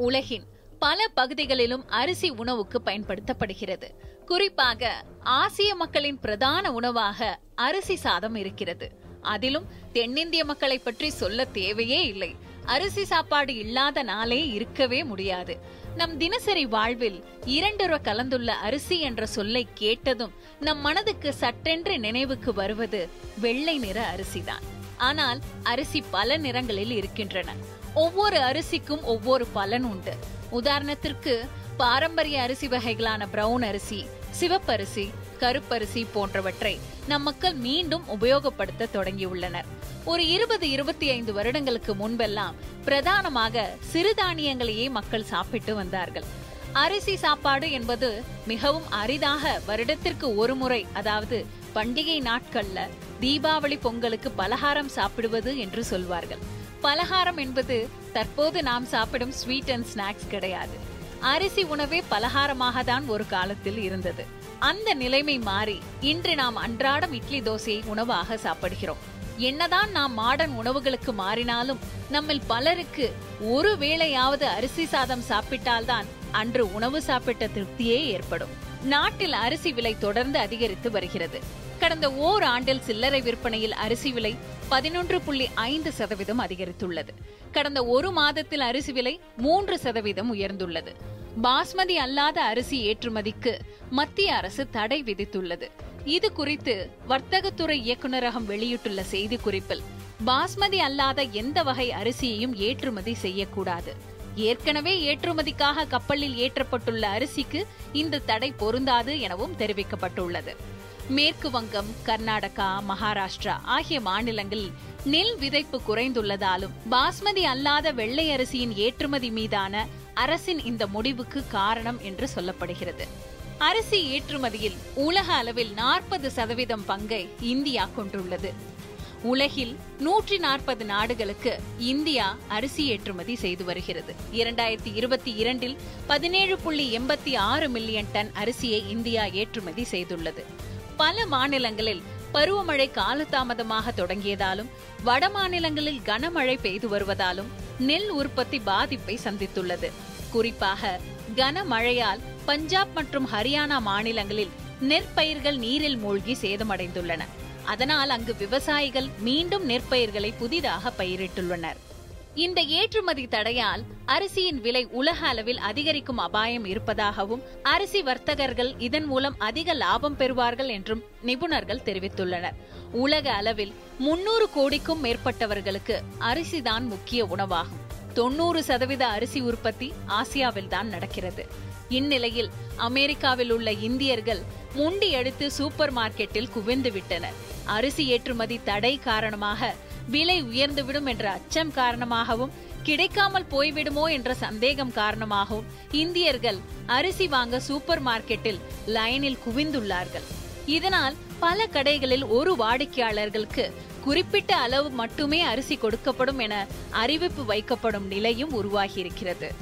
உலகின் பல பகுதிகளிலும் அரிசி உணவுக்கு பயன்படுத்தப்படுகிறது. குறிப்பாக ஆசிய மக்களின் பிரதான உணவாக அரிசி சாதம் இருக்கிறது. அதிலும் தென்னிந்திய மக்களை பற்றி சொல்ல தேவையே இல்லை. அரிசி சாப்பாடு இல்லாத நாளே இருக்கவே முடியாது. நம் தினசரி வாழ்வில் இரண்டுற கலந்துள்ள அரிசி என்ற சொல்லை கேட்டதும் நம் மனதுக்கு சட்டென்று நினைவுக்கு வருவது வெள்ளை நிற அரிசிதான். ஆனால் அரிசி பல நிறங்களில் இருக்கின்றன. ஒவ்வொரு அரிசிக்கும் ஒவ்வொரு பலன் உண்டு. உதாரணத்திற்கு பாரம்பரிய அரிசி வகைகளான பிரவுன் அரிசி சிவப்பரிசி கருப்பரிசி போன்றவற்றை நம் மக்கள் மீண்டும் உபயோகப்படுத்த தொடங்கியுள்ளனர். ஒரு இருபது இருபத்தி ஐந்து வருடங்களுக்கு முன்பெல்லாம் பிரதானமாக சிறுதானியங்களையே மக்கள் சாப்பிட்டு வந்தார்கள். அரிசி சாப்பாடு என்பது மிகவும் அரிதாக வருடத்திற்கு ஒரு முறை அதாவது பண்டிகை நாட்கள்ல தீபாவளி பொங்கலுக்கு பலகாரம் சாப்பிடுவது என்று சொல்வார்கள். பலகாரம் என்பது தற்போது நாம் சாப்பிடும் ஸ்வீட் அண்ட் ஸ்நாக்ஸ் கிடையாது. அரிசி உணவே பலகாரமாக தான் ஒரு காலத்தில் இருந்தது. அந்த நிலைமை மாறி இன்று நாம் அன்றாடம் இட்லி தோசையை உணவாக சாப்பிடுகிறோம். என்னதான் நாம் மாடர்ன் உணவுகளுக்கு மாறினாலும் நம்மில் பலருக்கு ஒரு வேளையாவது அரிசி சாதம் சாப்பிட்டால்தான் அன்று உணவு சாப்பிட்ட திருப்தியே ஏற்படும். நாட்டில் அரிசி விலை தொடர்ந்து அதிகரித்து வருகிறது. கடந்த ஓர் ஆண்டில் சில்லறை விற்பனையில் அரிசி விலை பதினொன்று புள்ளி ஐந்து சதவீதம் அதிகரித்துள்ளது. கடந்த ஒரு மாதத்தில் அரிசி விலை மூன்று சதவீதம் உயர்ந்துள்ளது. பாஸ்மதி அல்லாத அரிசி ஏற்றுமதிக்கு மத்திய அரசு தடை விதித்துள்ளது. இது குறித்து வர்த்தகத்துறை இயக்குநரகம் வெளியிட்டுள்ள செய்தி குறிப்பில் பாஸ்மதி அல்லாத எந்த வகை அரிசியையும் ஏற்றுமதி செய்யக்கூடாது. ஏற்கனவே ஏற்றுமதிக்காக கப்பலில் ஏற்றப்பட்டுள்ள அரிசிக்கு இந்த தடை பொருந்தாது எனவும் தெரிவிக்கப்பட்டுள்ளது. மேற்கு வங்கம் கர்நாடகா மகாராஷ்டிரா ஆகிய மாநிலங்களில் நெல் விதைப்பு குறைந்துள்ளதாலும் பாஸ்மதி அல்லாத வெள்ளை அரிசியின் ஏற்றுமதி மீதான அரசின் இந்த முடிவுக்கு காரணம் என்று சொல்லப்படுகிறது. அரிசி ஏற்றுமதியில் உலக அளவில் நாற்பது சதவீதம் பங்கை இந்தியா கொண்டுள்ளது. உலகில் நூற்றி நாற்பது நாடுகளுக்கு இந்தியா அரிசி ஏற்றுமதி செய்து வருகிறது. இரண்டாயிரத்தி இருபத்தி இரண்டில் பதினேழு புள்ளி எண்பத்தி ஆறு மில்லியன் டன் அரிசியை இந்தியா ஏற்றுமதி செய்துள்ளது. பல மாநிலங்களில் பருவமழை காலதாமதமாக தொடங்கியதாலும் வட மாநிலங்களில் கனமழை பெய்து வருவதாலும் நெல் உற்பத்தி பாதிப்பை சந்தித்துள்ளது. குறிப்பாக கனமழையால் பஞ்சாப் மற்றும் ஹரியானா மாநிலங்களில் நெற்பயிர்கள் நீரில் மூழ்கி சேதமடைந்துள்ளன. அதனால் அங்கு விவசாயிகள் மீண்டும் நெற்பயிர்களை புதிதாக பயிரிட்டுள்ளனர். இந்த ஏற்றுமதி தடையால் அரிசியின் விலை உலக அளவில் அதிகரிக்கும் அபாயம் இருப்பதாகவும் அரிசி வர்த்தகர்கள் இதன் மூலம் அதிக லாபம் பெறுவார்கள் என்றும் நிபுணர்கள் தெரிவித்துள்ளனர். உலக அளவில் முன்னூறு கோடிக்கும் மேற்பட்டவர்களுக்கு அரிசிதான் முக்கிய உணவாகும். தொண்ணூறு சதவீத அரிசி உற்பத்தி ஆசியாவில் தான் நடக்கிறது. இந்நிலையில் அமெரிக்காவில் உள்ள இந்தியர்கள் முண்டி அடித்து சூப்பர் மார்க்கெட்டில் குவிந்து விட்டனர் அரிசி ஏற்றுமதி தடை காரணமாக விலை உயர்ந்துவிடும் என்ற அச்சம் காரணமாகவும் கிடைக்காமல் போய்விடுமோ என்ற சந்தேகம் காரணமாகவும் இந்தியர்கள் அரிசி வாங்க சூப்பர் மார்க்கெட்டில் லைனில் குவிந்துள்ளார்கள். இதனால் பல கடைகளில் ஒரு வாடிக்கையாளர்களுக்கு குறிப்பிட்ட அளவு மட்டுமே அரிசி கொடுக்கப்படும் என அறிவிப்பு வைக்கப்படும் நிலையும் உருவாகியிருக்கிறது.